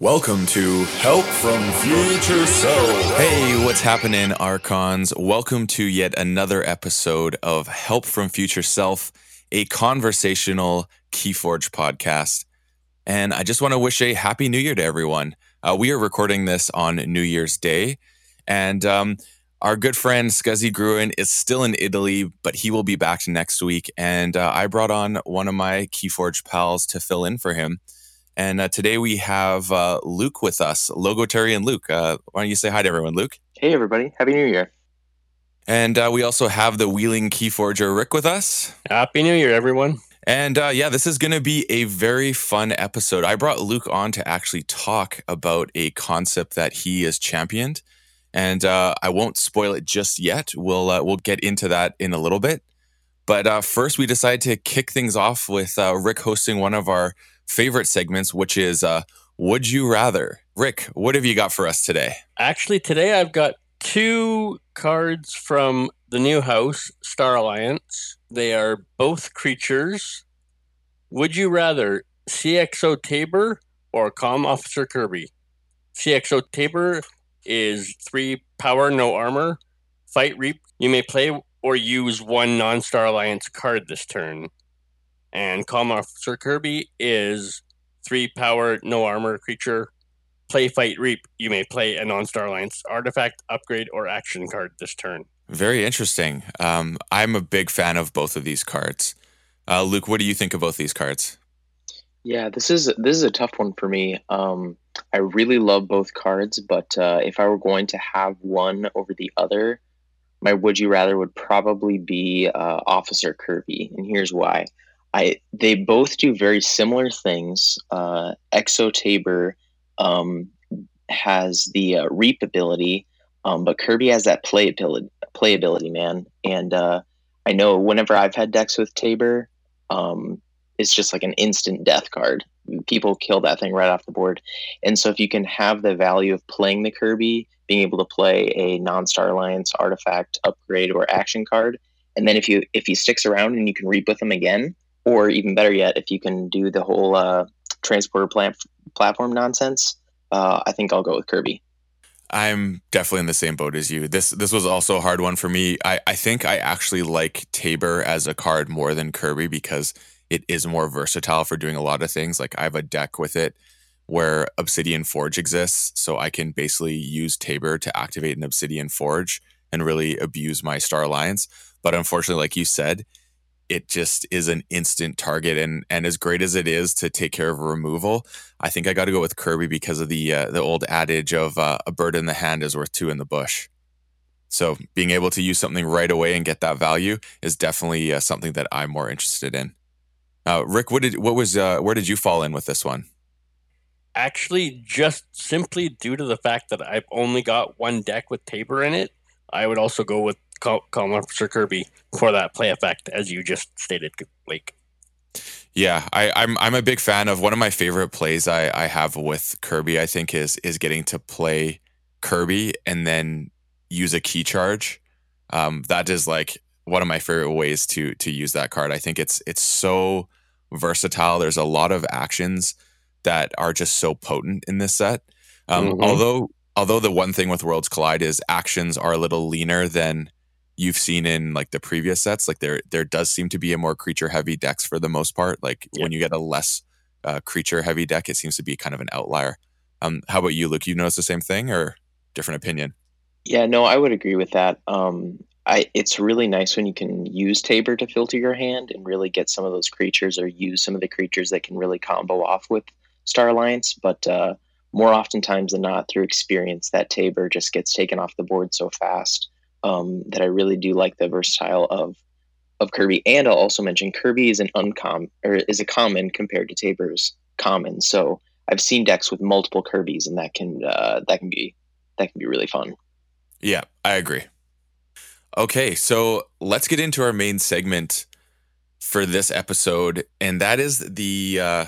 Welcome to Help from Future Self. Hey, what's happening, Archons? Welcome to yet another episode of Help from Future Self, a conversational Keyforge podcast. And I just want to wish a happy new year to everyone. Uh, we are recording this on New Year's Day. And um, our good friend Scuzzy Gruen is still in Italy, but he will be back next week. And uh, I brought on one of my Keyforge pals to fill in for him. And uh, today we have uh, Luke with us, Logotarian Luke. Uh, why don't you say hi to everyone, Luke? Hey, everybody. Happy New Year. And uh, we also have the Wheeling Keyforger, Rick, with us. Happy New Year, everyone. And uh, yeah, this is going to be a very fun episode. I brought Luke on to actually talk about a concept that he has championed. And uh, I won't spoil it just yet. We'll, we'll get into that in a little bit. But first, we decided to kick things off with Rick hosting one of our favorite segments, which is uh, Would You Rather? Rick, what have you got for us today? Actually, today I've got two cards from the new house, Star Alliance. They are both creatures. Would you rather CXO Taber or Com Officer Kirby? CXO Taber is three power, no armor. Fight Reap. You may play or use one non Star Alliance card this turn. And Com Officer Kirby is three power, no armor creature. Play Fight Reap. You may play a non Star Alliance artifact, upgrade, or action card this turn. Very interesting. Um, I'm a big fan of both of these cards. Uh, Luke, what do you think of both these cards? Yeah, this is this is a tough one for me. Um, I really love both cards, but uh, if I were going to have one over the other, my would you rather would probably be uh, Officer Kirby, and here's why. I they both do very similar things. Uh, CXO Taber um, has the uh, Reap ability, um, but Kirby has that playability, man. And uh, I know whenever I've had decks with Taber, um, it's just like an instant death card. People kill that thing right off the board. And so if you can have the value of playing the Kirby, being able to play a non-Star Alliance artifact, upgrade, or action card, and then if you if he sticks around and you can reap with him again, or even better yet, if you can do the whole uh, transporter plant platform nonsense, uh, I think I'll go with Kirby. I'm definitely in the same boat as you. This this was also a hard one for me. I, I think I actually like Taber as a card more than Kirby because it is more versatile for doing a lot of things. Like I have a deck with it where Obsidian Forge exists, so I can basically use Taber to activate an Obsidian Forge and really abuse my Star Alliance. But unfortunately, like you said, it just is an instant target and and as great as it is to take care of a removal i think i got to go with kirby because of the uh, the old adage of uh, a bird in the hand is worth two in the bush. So being able to use something right away and get that value is definitely uh, something that i'm more interested in. Uh, rick what did what was uh, where did you fall in with this one? Actually just simply due to the fact that i've only got one deck with taber in it i would also go with call, call Officer Kirby for that play effect, as you just stated, Blake. Yeah, I, I'm I'm a big fan of one of my favorite plays I, I have with Kirby. I think is is getting to play Kirby and then use a key charge. Um, that is like one of my favorite ways to to use that card. I think it's it's so versatile. There's a lot of actions that are just so potent in this set. Um, mm-hmm. Although although the one thing with Worlds Collide is actions are a little leaner than you've seen in like the previous sets. Like there there does seem to be a more creature heavy decks for the most part. Like yep. when you get a less uh, creature heavy deck, it seems to be kind of an outlier. Um, how about you, Luke? You notice the same thing or different opinion? Yeah, no, I would agree with that. Um, I it's really nice when you can use Taber to filter your hand and really get some of those creatures or use some of the creatures that can really combo off with Star Alliance. But uh, more oftentimes than not, through experience, that Taber just gets taken off the board so fast um, that I really do like the versatile of of Kirby. And I'll also mention Kirby is an uncommon or is a common compared to Taber's common. So I've seen decks with multiple Kirby's, and that can uh, that can be that can be really fun. Yeah, I agree. Okay, so let's get into our main segment for this episode, and that is the uh,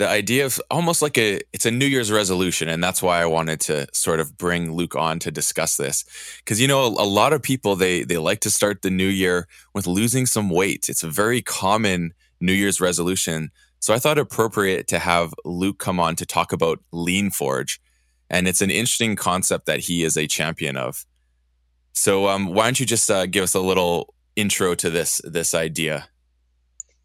the idea of almost like a it's a new year's resolution and that's why i wanted to sort of bring luke on to discuss this because you know a, a, lot of people they they like to start the new year with losing some weight it's a very common new year's resolution So I thought appropriate to have Luke come on to talk about Lean Forge. And it's an interesting concept that he is a champion of. So um, why don't you just uh, give us a little intro to this this idea?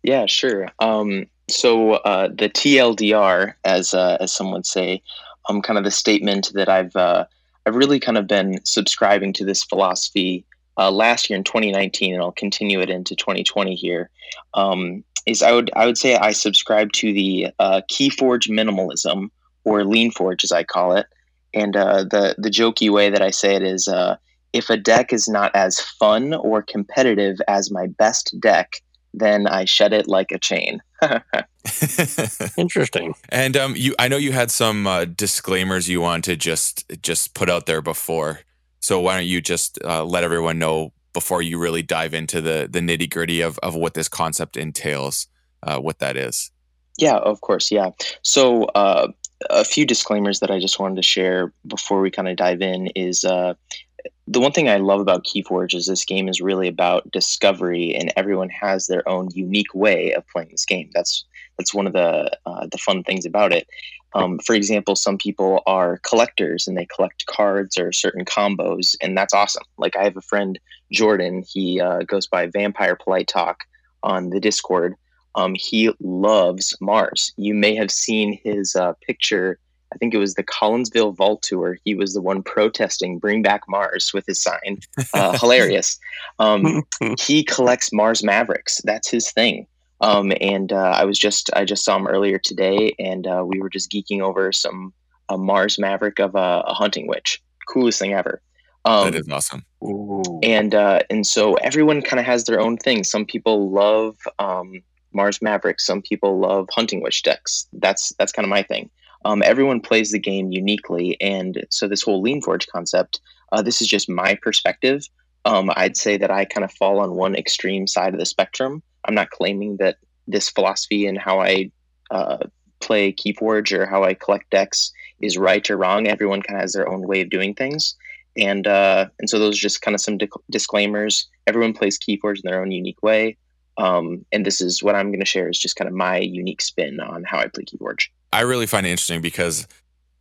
Yeah, sure. Um, so uh, the TLDR, as uh, as some would say, um, kind of the statement that I've uh, I've really kind of been subscribing to this philosophy uh, last year in 2019, and I'll continue it into 2020 here. Um, is I would I would say I subscribe to the uh, Keyforge minimalism or Lean Forge as I call it, and uh, the the jokey way that I say it is if a deck is not as fun or competitive as my best deck, then I shed it like a chain. Interesting. And um, you, I know you had some uh, disclaimers you want to just just put out there before. So why don't you just uh, let everyone know before you really dive into the the nitty gritty of of what this concept entails, uh, what that is? Yeah, of course. Yeah. So uh, a few disclaimers that I just wanted to share before we kind of dive in is uh, the one thing I love about Keyforge is this game is really about discovery, and everyone has their own unique way of playing this game. That's that's one of the uh, the fun things about it. Um, for example, some people are collectors and they collect cards or certain combos, and that's awesome. Like I have a friend Jordan, he uh, goes by Vampire Polite Talk on the Discord. Um, he loves Mars. You may have seen his uh, picture I think it was the Collinsville Vault Tour. He was the one protesting "Bring Back Mars" with his sign. Uh, hilarious. Um, he collects Mars Mavericks. That's his thing. Um, and uh, I was just I just saw him earlier today, and uh, we were just geeking over some a Mars Maverick of a, a hunting witch. Coolest thing ever. Um, that is awesome. And uh, and so everyone kind of has their own thing. Some people love um, Mars Maverick. Some people love hunting witch decks. That's that's kind of my thing. Um, everyone plays the game uniquely, and so this whole Lean Forge concept. Uh, this is just my perspective. Um, I'd say that I kind of fall on one extreme side of the spectrum. I'm not claiming that this philosophy and how I uh, play Keyforge or how I collect decks is right or wrong. Everyone kind of has their own way of doing things, and uh, and so those are just kind of some di- disclaimers. Everyone plays Keyforge in their own unique way, um, and this is what I'm going to share is just kind of my unique spin on how I play Keyforge. I really find it interesting because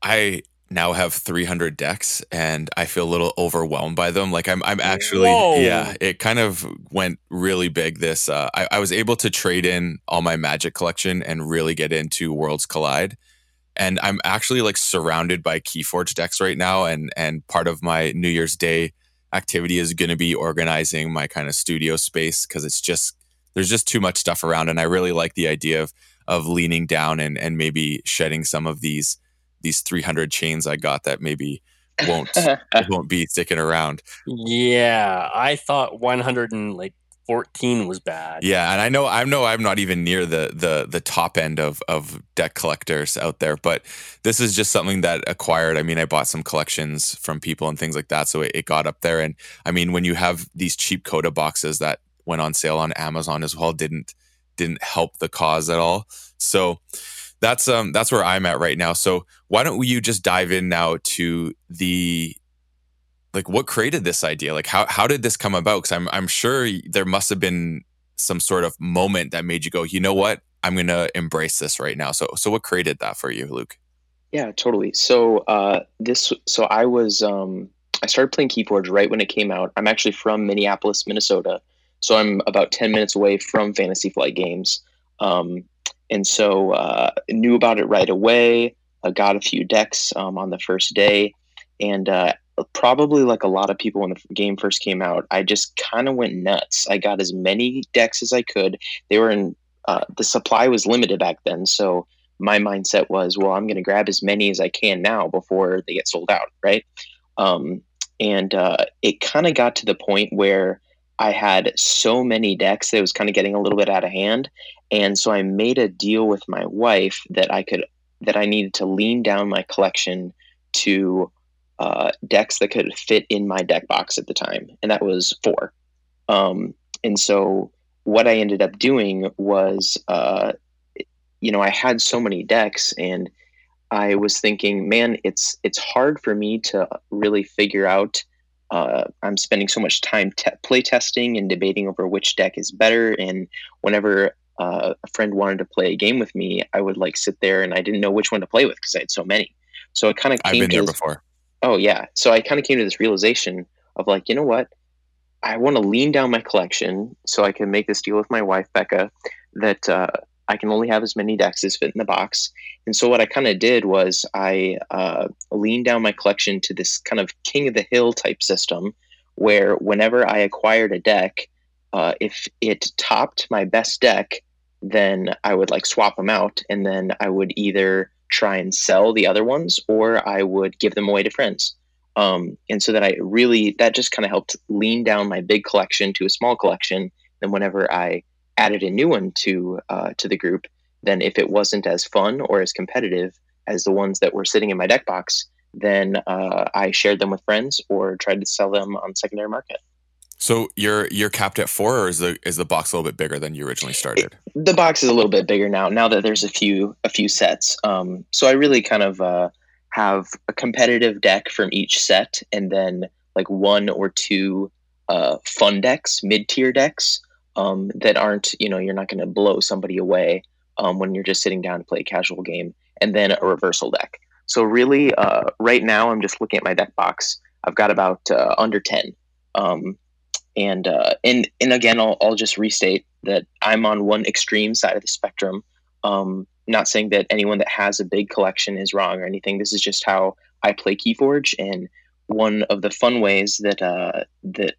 I now have 300 decks and I feel a little overwhelmed by them. Like I'm, I'm actually, Whoa. yeah, it kind of went really big. This, uh, I, I was able to trade in all my magic collection and really get into Worlds Collide. And I'm actually like surrounded by Keyforge decks right now. And, and part of my New Year's Day activity is going to be organizing my kind of studio space because it's just, there's just too much stuff around. And I really like the idea of, of leaning down and and maybe shedding some of these these 300 chains I got that maybe won't won't be sticking around. Yeah, I thought 114 was bad. Yeah, and I know I know I'm not even near the the the top end of of deck collectors out there, but this is just something that acquired. I mean, I bought some collections from people and things like that, so it, it got up there. And I mean, when you have these cheap CotA boxes that went on sale on Amazon as well, didn't didn't help the cause at all. So that's um that's where I'm at right now. So why don't you just dive in now to the like what created this idea? Like how how did this come about? Because I'm I'm sure there must have been some sort of moment that made you go, you know what, I'm gonna embrace this right now. So so what created that for you, Luke? Yeah, totally. So uh, this so I was um, I started playing Keyforge right when it came out. I'm actually from Minneapolis, Minnesota. So I'm about 10 minutes away from Fantasy Flight Games. Um, and so uh, knew about it right away. I got a few decks um, on the first day. And uh, probably like a lot of people when the game first came out, I just kind of went nuts. I got as many decks as I could. They were in, uh, the supply was limited back then. So my mindset was, well, I'm going to grab as many as I can now before they get sold out. Right. Um, and uh, it kind of got to the point where I had so many decks that it was kind of getting a little bit out of hand. And so I made a deal with my wife that I could that I needed to lean down my collection to uh, decks that could fit in my deck box at the time, and that was four. Um, and so what I ended up doing was, uh, you know, I had so many decks, and I was thinking, man, it's it's hard for me to really figure out uh, I'm spending so much time te- play testing and debating over which deck is better. And whenever uh, a friend wanted to play a game with me, I would like sit there and I didn't know which one to play with because I had so many. So it kind of I've came been there this, before. oh yeah. So I kind of came to this realization of like, you know what? I want to lean down my collection so I can make this deal with my wife Becca that uh, I can only have as many decks as fit in the box. And so what I kind of did was I uh, leaned down my collection to this kind of king of the hill type system, where whenever I acquired a deck, uh, if it topped my best deck, then I would like swap them out, and then I would either try and sell the other ones or I would give them away to friends. Um, and so that I really that just kind of helped lean down my big collection to a small collection. And whenever I added a new one to uh, to the group, then if it wasn't as fun or as competitive as the ones that were sitting in my deck box, then uh, I shared them with friends or tried to sell them on secondary market. So you're you're capped at four, or is the is the box a little bit bigger than you originally started? The box is a little bit bigger now. Now that there's a few a few sets, um, so I really kind of uh, have a competitive deck from each set, and then like one or two uh, fun decks, mid tier decks um, that aren't you know you're not going to blow somebody away um, when you're just sitting down to play a casual game, and then a reversal deck. So really, uh, right now I'm just looking at my deck box. I've got about uh, under ten. Um, and uh, and and again, I'll, I'll just restate that I'm on one extreme side of the spectrum. Um, not saying that anyone that has a big collection is wrong or anything. This is just how I play KeyForge, and one of the fun ways that uh, that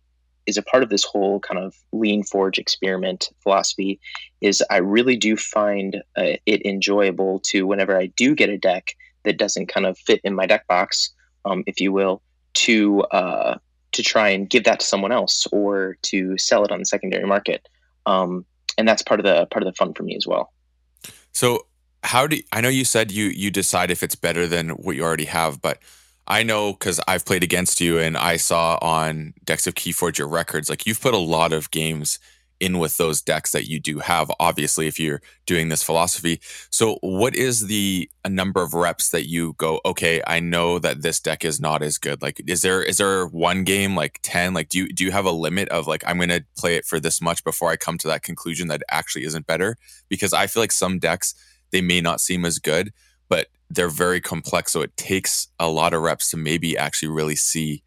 is a part of this whole kind of lean forge experiment philosophy is I really do find uh, it enjoyable to whenever I do get a deck that doesn't kind of fit in my deck box, um, if you will, to uh, to try and give that to someone else or to sell it on the secondary market. Um, and that's part of the part of the fun for me as well. So how do you, I know you said you you decide if it's better than what you already have, but I know because I've played against you and I saw on Decks of Keyforge your records, like you've put a lot of games in with those decks that you do have, obviously, if you're doing this philosophy. So, what is the a number of reps that you go, okay, I know that this deck is not as good? Like, is there is there one game like 10? Like, do you do you have a limit of like I'm gonna play it for this much before I come to that conclusion that actually isn't better? Because I feel like some decks they may not seem as good, but they're very complex. So it takes a lot of reps to maybe actually really see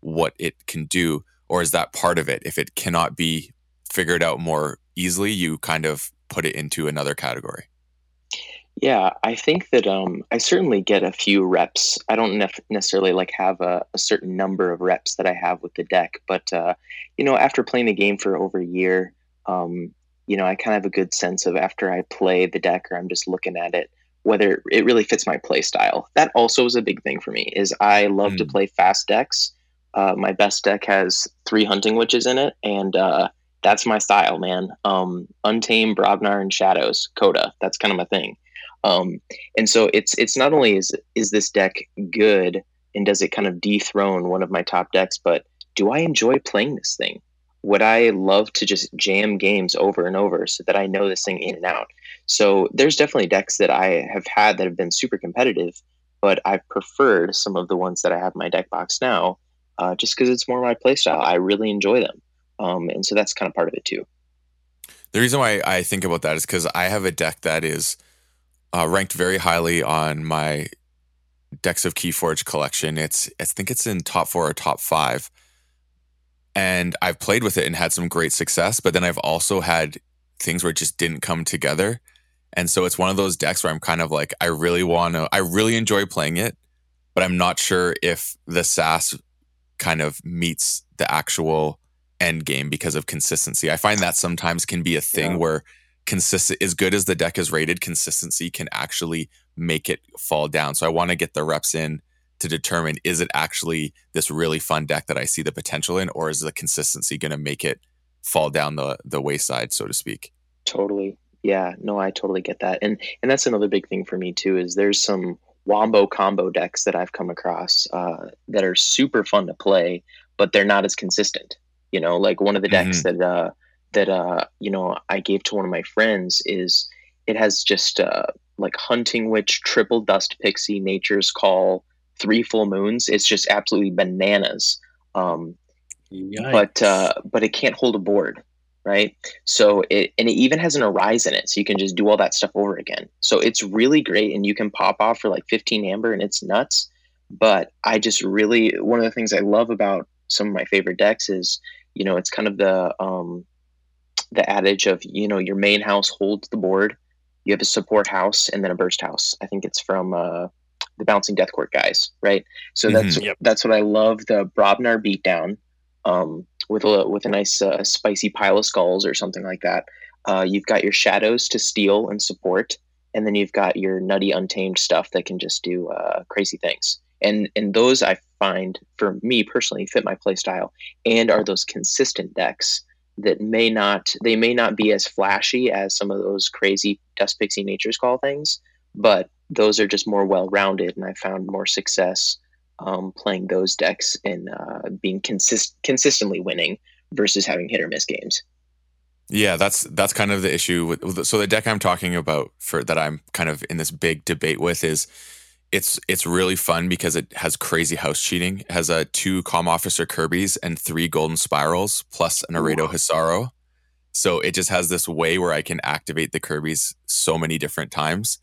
what it can do. Or is that part of it? If it cannot be figured out more easily, you kind of put it into another category. Yeah, I think that um, I certainly get a few reps. I don't nef- necessarily like have a, a, certain number of reps that I have with the deck, but uh, you know, after playing the game for over a year, um, you know, I kind of have a good sense of after I play the deck or I'm just looking at it, whether it really fits my play style. That also is a big thing for me. Is I love mm. to play fast decks. Uh, my best deck has three hunting witches in it, and uh, that's my style, man. Um, Untamed, Brobnar, and Shadows, CotA. That's kind of my thing. Um, and so it's it's not only is is this deck good and does it kind of dethrone one of my top decks, but do I enjoy playing this thing? Would I love to just jam games over and over so that I know this thing in and out? So there's definitely decks that I have had that have been super competitive, but I've preferred some of the ones that I have in my deck box now, uh, just because it's more my playstyle. I really enjoy them. Um, and so that's kind of part of it too. The reason why I think about that is because I have a deck that is uh, ranked very highly on my decks of Keyforge collection. It's I think it's in top four or top five, and I've played with it and had some great success. But then I've also had things where it just didn't come together, and so it's one of those decks where I'm kind of like I really want to, I really enjoy playing it, but I'm not sure if the SAS kind of meets the actual end game because of consistency. I find that sometimes can be a thing yeah. where consistent as good as the deck is rated, consistency can actually make it fall down. So I want to get the reps in to determine is it actually this really fun deck that I see the potential in, or is the consistency going to make it fall down the the wayside, so to speak? Totally. Yeah, no, I totally get that. And and that's another big thing for me too, is there's some wombo combo decks that I've come across uh, that are super fun to play, but they're not as consistent. You know, like one of the decks mm-hmm. that uh, that uh, you know I gave to one of my friends is it has just uh, like hunting witch, triple dust pixie, nature's call, three full moons. It's just absolutely bananas. Um, but uh, but it can't hold a board, right? So it and it even has an arise in it, so you can just do all that stuff over again. So it's really great, and you can pop off for like 15 amber, and it's nuts. But I just really one of the things I love about some of my favorite decks is you know it's kind of the um, the adage of you know your main house holds the board, you have a support house, and then a burst house. I think it's from uh, the bouncing Deathquark guys, right? So that's Mhm. Yep. that's what I love. The Brobnar beatdown um, with a with a nice uh, spicy pile of skulls or something like that. Uh, you've got your shadows to steal and support, and then you've got your nutty untamed stuff that can just do uh, crazy things. And and those I find for me personally fit my play style and are those consistent decks that may not they may not be as flashy as some of those crazy dust pixie nature's call things, but those are just more well rounded, and I found more success um, playing those decks and uh, being consist- consistently winning versus having hit or miss games. Yeah, that's that's kind of the issue with so the deck I'm talking about for that I'm kind of in this big debate with is it's it's really fun because it has crazy house cheating. It has a two com officer Kirby's and three golden spirals plus an Aredo Hisaro. So it just has this way where I can activate the Kirby's so many different times.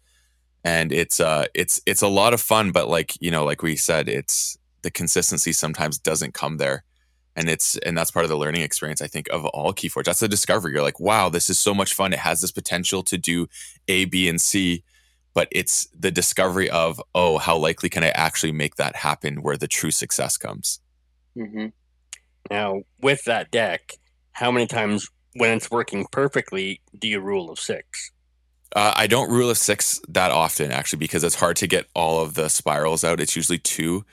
And it's uh it's it's a lot of fun, but like, you know, like we said, it's the consistency sometimes doesn't come there and it's and that's part of the learning experience i think of all keyforge that's the discovery you're like wow this is so much fun it has this potential to do a b and c but it's the discovery of oh how likely can i actually make that happen where the true success comes mm-hmm. Now, with that deck, how many times when it's working perfectly do you rule of six? Uh, i don't rule a six that often actually because it's hard to get all of the spirals out it's usually two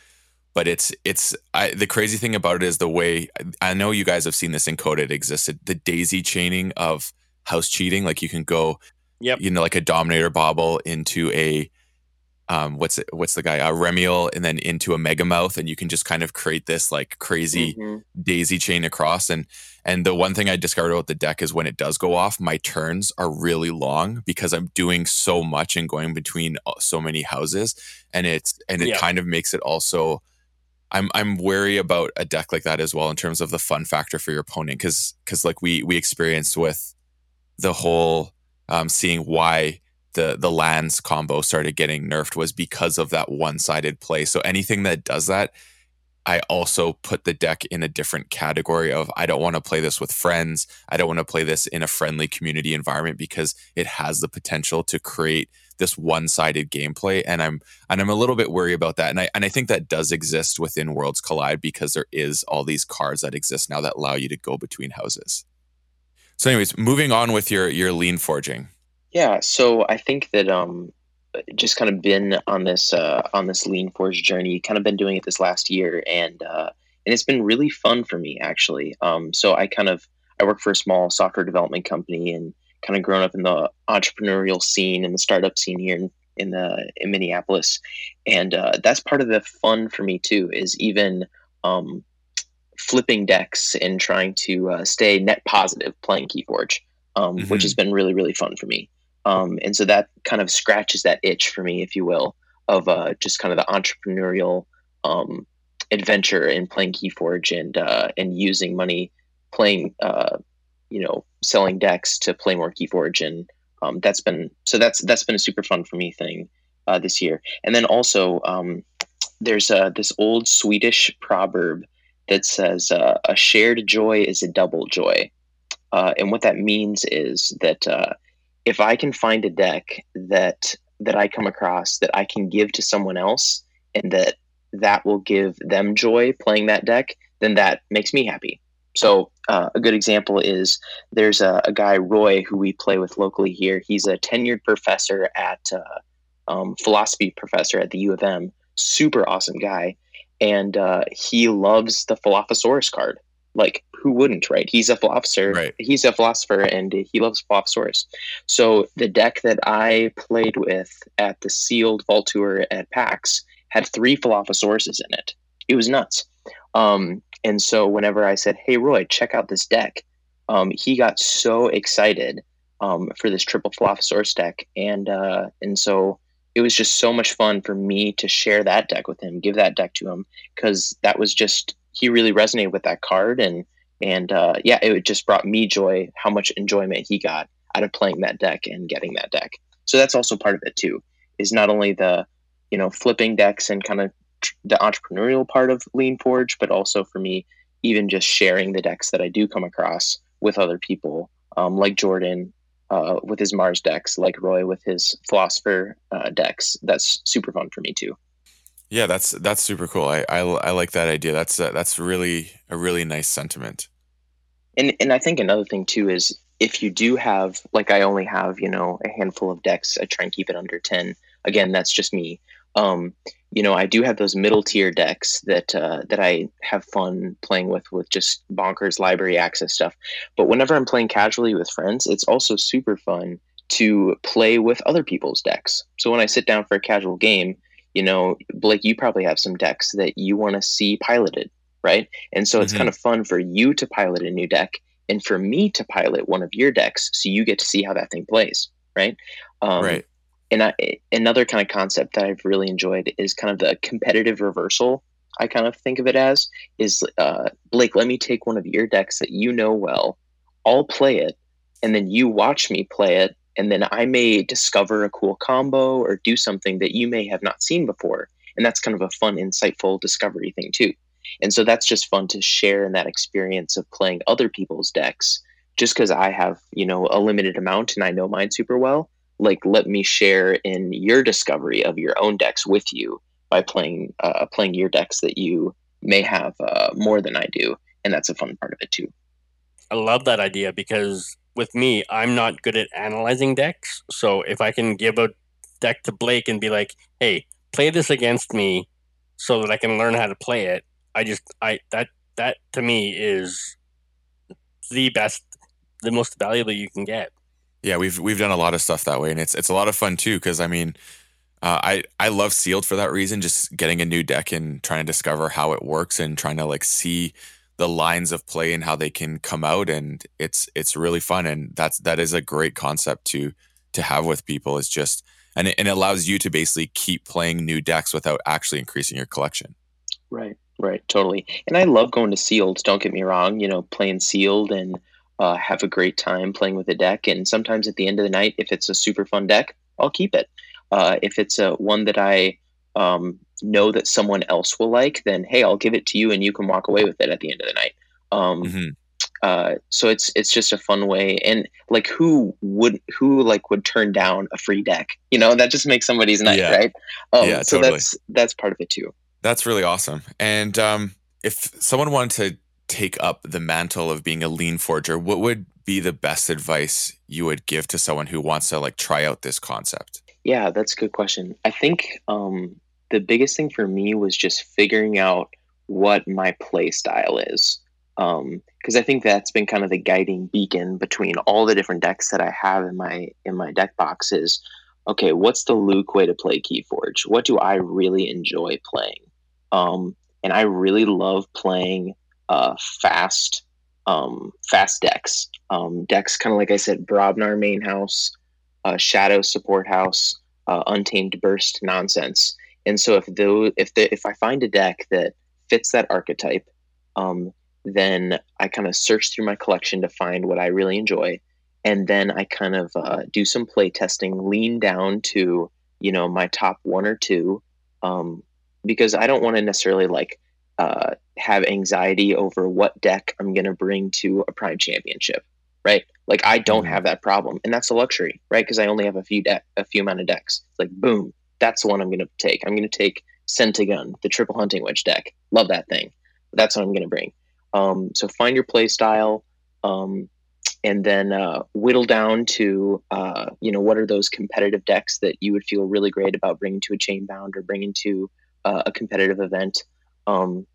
but it's it's I, the crazy thing about it is the way i know you guys have seen this encoded code existed the daisy chaining of house cheating like you can go Yep. you know like a dominator bauble into a um what's it what's the guy uh, remiel and then into a megamouth and you can just kind of create this like crazy Mhm. daisy chain across and and the one thing i discovered about the deck is when it does go off my turns are really long because i'm doing so much and going between uh, so many houses and it's and it Yeah. kind of makes it also i'm i'm wary about a deck like that as well in terms of the fun factor for your opponent because because like we we experienced with the whole um seeing why the the lands combo started getting nerfed was because of that one-sided play so anything that does that I also put the deck in a different category of I don't want to play this with friends. I don't want to play this in a friendly community environment because it has the potential to create this one-sided gameplay and I'm and I'm a little bit worried about that. And I and I think that does exist within Worlds Collide because there is all these cards that exist now that allow you to go between houses. So anyways, moving on with your your lean forging. Yeah, so I think that um, just kind of been on this uh, on this lean forge journey. Kind of been doing it this last year, and uh, and it's been really fun for me actually. Um, so I kind of I work for a small software development company, and kind of grown up in the entrepreneurial scene and the startup scene here in in the in Minneapolis, and uh, that's part of the fun for me too. Is even um, flipping decks and trying to uh, stay net positive playing Keyforge, um, which Mhm. has been really really fun for me. Um, and so that kind of scratches that itch for me, if you will, of uh, just kind of the entrepreneurial um, adventure in playing Keyforge and uh, and using money playing, uh, you know, selling decks to play more Keyforge, and um, that's been so that's that's been a super fun for me thing uh, this year. And then also um, there's uh, this old Swedish proverb that says uh, a shared joy is a double joy, and what that means is that if I can find a deck that that I come across that I can give to someone else and that that will give them joy playing that deck, then that makes me happy. So uh, a good example is there's a, a guy Roy who we play with locally here. He's a tenured professor at uh, um, philosophy professor at the U of M. Super awesome guy, and uh, he loves the Philophosaurus card. Like who wouldn't, right? He's a philosopher. Right. He's a philosopher, and he loves Philophosaurus. So the deck that I played with at the sealed vault tour at PAX had three Philophosauruses in it. It was nuts. Um, and so whenever I said, "Hey Roy, check out this deck," um, he got so excited um, for this triple Philophosaurus deck, and uh, and so it was just so much fun for me to share that deck with him, give that deck to him, because that was just he really resonated with that card, and And uh, yeah, it just brought me joy how much enjoyment he got out of playing that deck and getting that deck. So that's also part of it too. Is not only the you know flipping decks and kind of the entrepreneurial part of Lean Forge, but also for me, even just sharing the decks that I do come across with other people, um, like Jordan uh, with his Mars decks, like Roy with his Philosopher uh, decks. That's super fun for me too. Yeah, that's that's super cool. I I, I like that idea. That's uh, that's really a really nice sentiment. And and I think another thing too is if you do have like I only have you know a handful of decks. I try and keep it under ten. Again, that's just me. Um, you know, I do have those middle tier decks that uh, that I have fun playing with with just bonkers library access stuff. But whenever I'm playing casually with friends, it's also super fun to play with other people's decks. So when I sit down for a casual game, you know, Blake, you probably have some decks that you want to see piloted, right? And so it's mm-hmm. kind of fun for you to pilot a new deck and for me to pilot one of your decks so you get to see how that thing plays, right? Um, right and I, another kind of concept that I've really enjoyed is kind of the competitive reversal. I kind of think of it as is uh, Blake. Let me take one of your decks that you know well. I'll play it, and then you watch me play it, and then I may discover a cool combo or do something that you may have not seen before, and that's kind of a fun, insightful discovery thing too. And so that's just fun to share in that experience of playing other people's decks. Just because I have you know a limited amount and I know mine super well, like let me share in your discovery of your own decks with you by playing uh, playing your decks that you may have uh, more than I do, and that's a fun part of it too. I love that idea because with me, I'm not good at analyzing decks. So if I can give a deck to Blake and be like, "Hey, play this against me," so that I can learn how to play it, I just I that that to me is the best, the most valuable you can get. Yeah, we've we've done a lot of stuff that way, and it's it's a lot of fun too. Because I mean, uh, I I love sealed for that reason. Just getting a new deck and trying to discover how it works and trying to like see the lines of play and how they can come out, and it's it's really fun. And that's that is a great concept to to have with people. it's just and it, and it allows you to basically keep playing new decks without actually increasing your collection. Right, right, totally. And I love going to sealed. Don't get me wrong. You know, playing sealed and uh, have a great time playing with a deck. And sometimes at the end of the night, if it's a super fun deck, I'll keep it. Uh, if it's a one that I um, know that someone else will like, then hey, I'll give it to you, and you can walk away with it at the end of the night. Um, mm-hmm. uh, so it's it's just a fun way, and like who would who like would turn down a free deck? You know, that just makes somebody's night, yeah. right? Um, yeah, so totally. that's that's part of it too. That's really awesome. And um, if someone wanted to take up the mantle of being a lean forger, what would be the best advice you would give to someone who wants to like try out this concept? Yeah, that's a good question. I think um, the biggest thing for me was just figuring out what my play style is. Because um, I think that's been kind of the guiding beacon between all the different decks that I have in my in my deck boxes. Okay, what's the Luke way to play Keyforge? What do I really enjoy playing? Um, and I really love playing uh, fast um, fast decks. Um, decks kind of like I said, Brobnar main house, uh, Shadow support house, uh, Untamed burst nonsense. And so if though if the if I find a deck that fits that archetype, um, then I kind of search through my collection to find what I really enjoy, and then I kind of uh, do some play testing, lean down to you know my top one or two, um, because I don't want to necessarily like uh, have anxiety over what deck I'm going to bring to a prime championship, right? Like I don't mm-hmm. have that problem, and that's a luxury, right? Because I only have a few deck, a few amount of decks. It's like boom, that's the one I'm going to take. I'm going to take Centigun, the triple hunting witch deck. Love that thing. That's what I'm going to bring. Um, so find your play style, um, and then uh, whittle down to uh, you know what are those competitive decks that you would feel really great about bringing to a chain bound or bringing to uh, a competitive event. Um,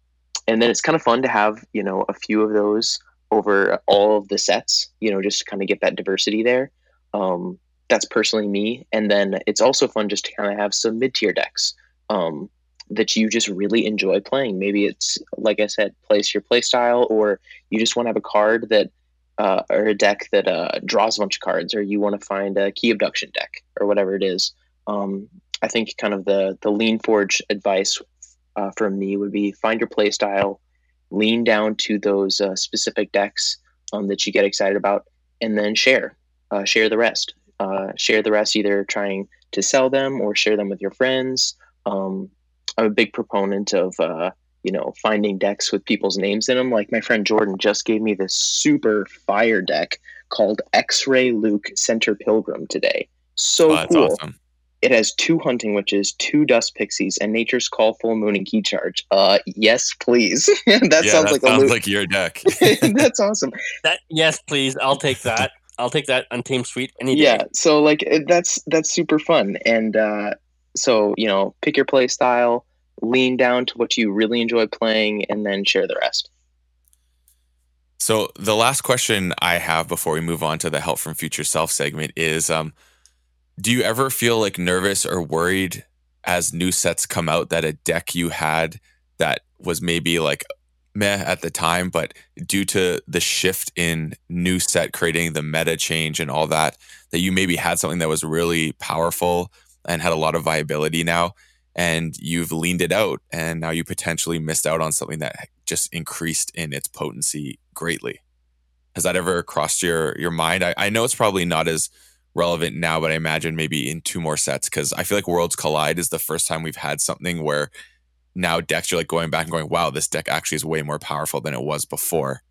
and then it's kind of fun to have you know a few of those over all of the sets you know just to kind of get that diversity there. Um, that's personally me. And then it's also fun just to kind of have some mid-tier decks um, that you just really enjoy playing. Maybe it's like i said place your play style or you just want to have a card that uh, or a deck that uh, draws a bunch of cards or you want to find a key abduction deck or whatever it is. Um, i think kind of the the lean forge advice uh, from me would be find your play style lean down to those uh, specific decks um, that you get excited about, and then share. Uh, share the rest. Uh, share the rest, either trying to sell them or share them with your friends. Um, I'm a big proponent of uh, you know finding decks with people's names in them. Like my friend Jordan just gave me this super fire deck called X-Ray Luke Center Pilgrim today. So Oh, cool. awesome. It has two hunting witches, two dust pixies, and nature's call, full moon, and key charge. Uh, yes, please. that yeah, sounds that like a sounds like your deck. That's awesome. That yes, please. I'll take that. I'll take that on Team Sweet any day. Yeah. So like that's that's super fun, and uh, so you know, pick your play style, lean down to what you really enjoy playing, and then share the rest. So the last question I have before we move on to the help from future self segment is um do you ever feel like nervous or worried as new sets come out that a deck you had that was maybe like meh at the time but due to the shift in new set creating the meta change and all that that you maybe had something that was really powerful and had a lot of viability now and you've leaned it out and now you potentially missed out on something that just increased in its potency greatly? Has that ever crossed your your mind? I, I know it's probably not as relevant now but i imagine maybe in two more sets because i feel like worlds collide is the first time we've had something where now decks are like going back and going wow this deck actually is way more powerful than it was before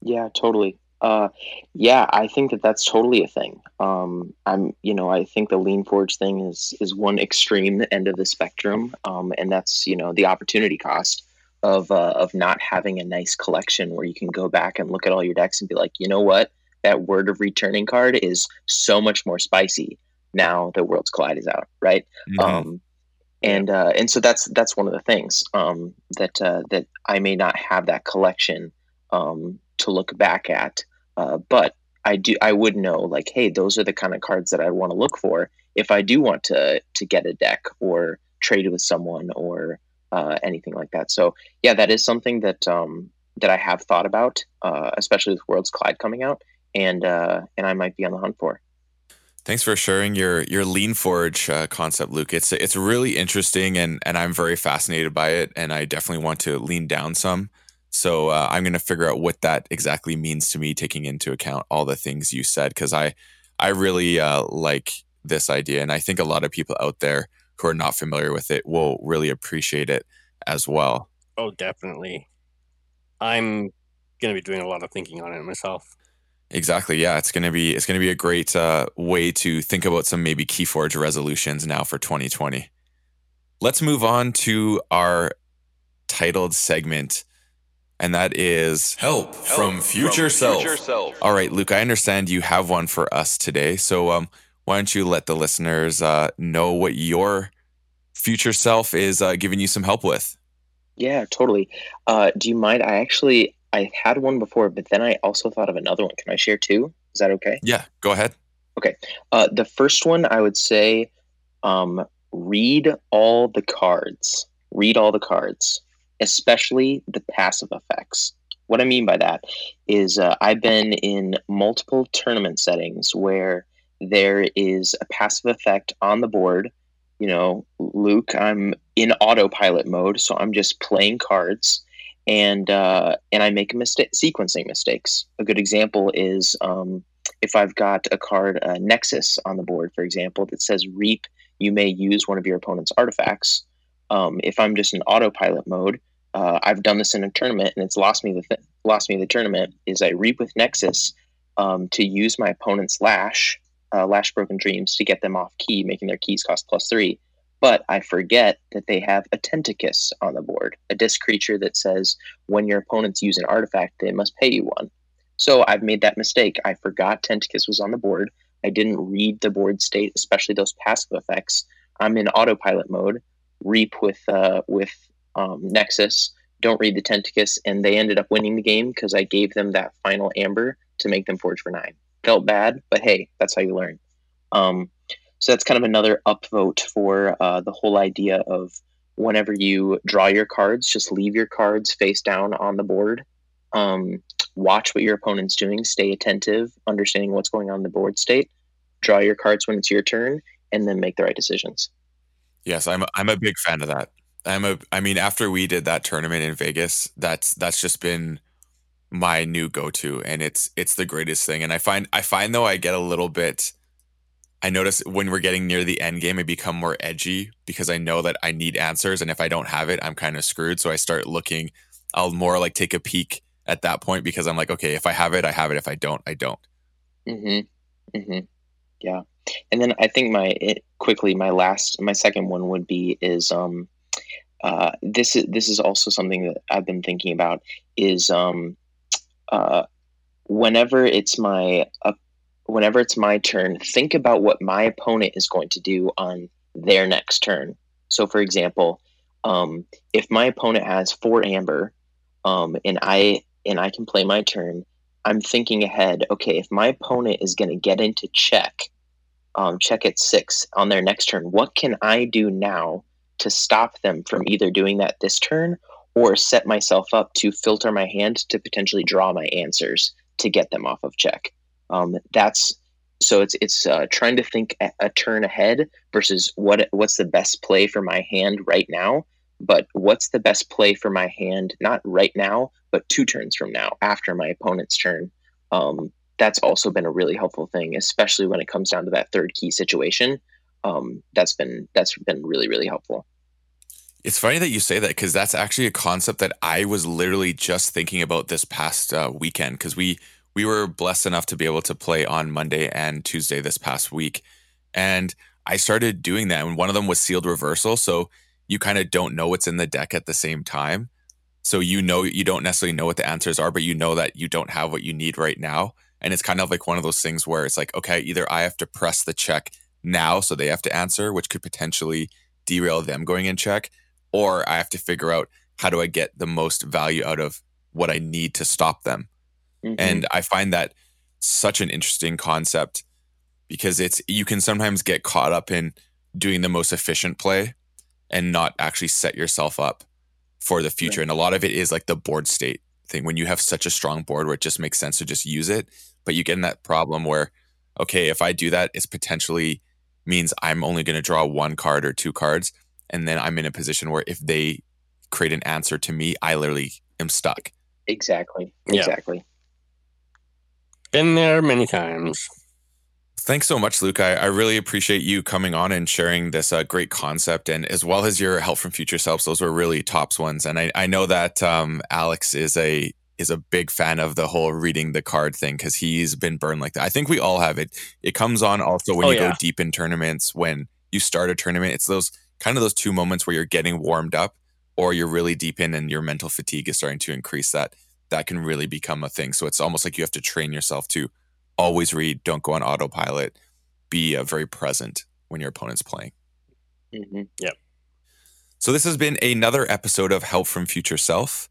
Yeah, totally. Uh, yeah, I think that that's totally a thing. Um, I'm, you know, I think the lean forge thing is is one extreme end of the spectrum, um, and that's you know the opportunity cost of uh, of not having a nice collection where you can go back and look at all your decks and be like, you know what, that word of returning card is so much more spicy now that Worlds Collide is out, right? Mhm. um, and uh, and so that's that's one of the things um, that uh, that I may not have that collection um, to look back at, uh, but I do I would know like hey those are the kind of cards that I want to look for if I do want to to get a deck or trade with someone or uh, anything like that. So yeah, that is something that um, that I have thought about, uh, especially with Worlds Collide coming out, and uh, and I might be on the hunt for. Thanks for sharing your your lean forge uh, concept, Luke. It's it's really interesting, and and I'm very fascinated by it, and I definitely want to lean down some. So uh, I'm going to figure out what that exactly means to me, taking into account all the things you said, because I I really uh, like this idea, and I think a lot of people out there who are not familiar with it will really appreciate it as well. Oh, definitely. I'm gonna be doing a lot of thinking on it myself. Exactly. Yeah, it's gonna be it's gonna be a great uh, way to think about some maybe KeyForge resolutions now for 2020. Let's move on to our titled segment, and that is Help from future self. all right, Luke. I understand you have one for us today, so um, why don't you let the listeners uh, know what your future self is uh, giving you some help with? Yeah, totally. Uh, do you mind? I actually I had one before, but then I also thought of another one. Can I share two? Is that okay? Yeah, go ahead. Okay. Uh, the first one I would say, um, read all the cards. Read all the cards, especially the passive effects. What I mean by that is uh, I've been in multiple tournament settings where there is a passive effect on the board. You know, Luke, I'm in autopilot mode, so I'm just playing cards, and uh, and I make mistake sequencing mistakes. A good example is um, if I've got a card uh, Nexus on the board, for example, that says Reap, you may use one of your opponent's artifacts. Um, if I'm just in autopilot mode, uh, I've done this in a tournament and it's lost me the th- lost me the tournament. Is I Reap with Nexus um, to use my opponent's Lash, uh, Lash Broken Dreams, to get them off key, making their keys cost plus three. But I forget that they have a Tentacus on the board, a Dis creature that says when your opponents use an artifact, they must pay you one. So I've made that mistake. I forgot Tentacus was on the board. I didn't read the board state, especially those passive effects. I'm in autopilot mode. Reap with uh, with um, Nexus. Don't read the Tentacus, and they ended up winning the game because I gave them that final Amber to make them forge for nine. Felt bad, but hey, that's how you learn. Um, so that's kind of another upvote for uh, the whole idea of whenever you draw your cards, just leave your cards face down on the board. Um, watch what your opponent's doing, stay attentive, understanding what's going on in the board state, draw your cards when it's your turn, and then make the right decisions. Yes, I'm I'm a big fan of that. I'm a I mean after we did that tournament in Vegas, that's that's just been my new go-to and it's it's the greatest thing and I find I find though I get a little bit I notice when we're getting near the end game I become more edgy because I know that I need answers and if I don't have it I'm kind of screwed so I start looking I'll more like take a peek at that point because I'm like okay if I have it I have it if I don't I don't. Mm hmm. Mm hmm. Yeah. And then I think my it, quickly my last my second one would be is um uh, this is this is also something that I've been thinking about is um, uh, whenever it's my whenever it's my turn, think about what my opponent is going to do on their next turn. So, for example, um, if my opponent has four amber, um, and I and I can play my turn, I'm thinking ahead. Okay, if my opponent is going to get into check, um, check at six on their next turn, what can I do now to stop them from either doing that this turn or set myself up to filter my hand to potentially draw my answers to get them off of check. Um, that's so it's it's uh, trying to think a, a, turn ahead versus what what's the best play for my hand right now, but what's the best play for my hand not right now, but two turns from now after my opponent's turn. Um, that's also been a really helpful thing, especially when it comes down to that third key situation um, that's been that's been really really helpful. It's funny that you say that because that's actually a concept that I was literally just thinking about this past uh, weekend because we we were blessed enough to be able to play on Monday and Tuesday this past week, and I started doing that. And one of them was sealed reversal, so you kind of don't know what's in the deck at the same time. So you know you don't necessarily know what the answers are, but you know that you don't have what you need right now. And it's kind of like one of those things where it's like, okay, either I have to press the check now so they have to answer, which could potentially derail them going in check, or I have to figure out how do I get the most value out of what I need to stop them. Mm-hmm. And I find that such an interesting concept because it's you can sometimes get caught up in doing the most efficient play and not actually set yourself up for the future. Right. And a lot of it is like the board state thing when you have such a strong board where it just makes sense to just use it, but you get in that problem where okay, if I do that, it's potentially means I'm only going to draw one card or two cards. And then I'm in a position where if they create an answer to me, I literally am stuck. Exactly. Exactly. Been there many times. Thanks so much, Luke. I, I really appreciate you coming on and sharing this uh, great concept, and as well as your help from future selves. Those were really tops ones, and I, I know that um, Alex is a is a big fan of the whole reading the card thing because he's been burned like that. I think we all have it. It comes on also when oh, you yeah. go deep in tournaments. When you start a tournament, it's those kind of those two moments where you're getting warmed up or you're really deep in and your mental fatigue is starting to increase. That that can really become a thing. So it's almost like you have to train yourself to always read. Don't go on autopilot. Be uh, very present when your opponent's playing. Mm-hmm. Yep. So this has been another episode of Help from Future Self.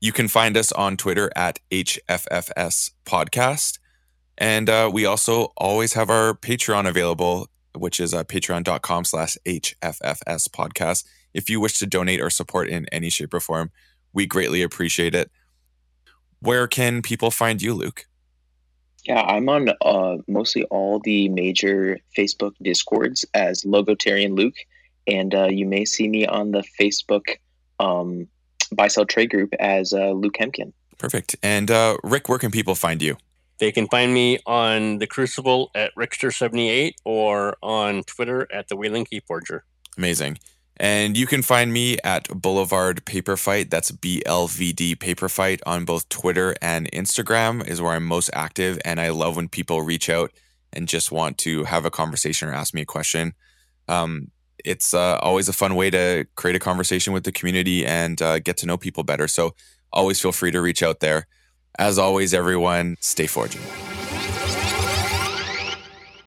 You can find us on Twitter at HFFS Podcast. And uh, we also always have our Patreon available, which is uh, patreon.com slash HFFS podcast. If you wish to donate or support in any shape or form, we greatly appreciate it. Where can people find you, Luke? Yeah, I'm on uh, mostly all the major Facebook discords as Logotarian Luke, and uh, you may see me on the Facebook um, buy sell trade group as uh, Luke Hemkin. Perfect. And uh, Rick, where can people find you? They can find me on the Crucible at Rickster78 or on Twitter at the Wheeling Key Forger. Amazing. And you can find me at Boulevard Paper Fight. That's BLVD Paper Fight on both Twitter and Instagram is where I'm most active. And I love when people reach out and just want to have a conversation or ask me a question. Um, it's uh, always a fun way to create a conversation with the community and uh, get to know people better. So always feel free to reach out there. As always, everyone, stay forging.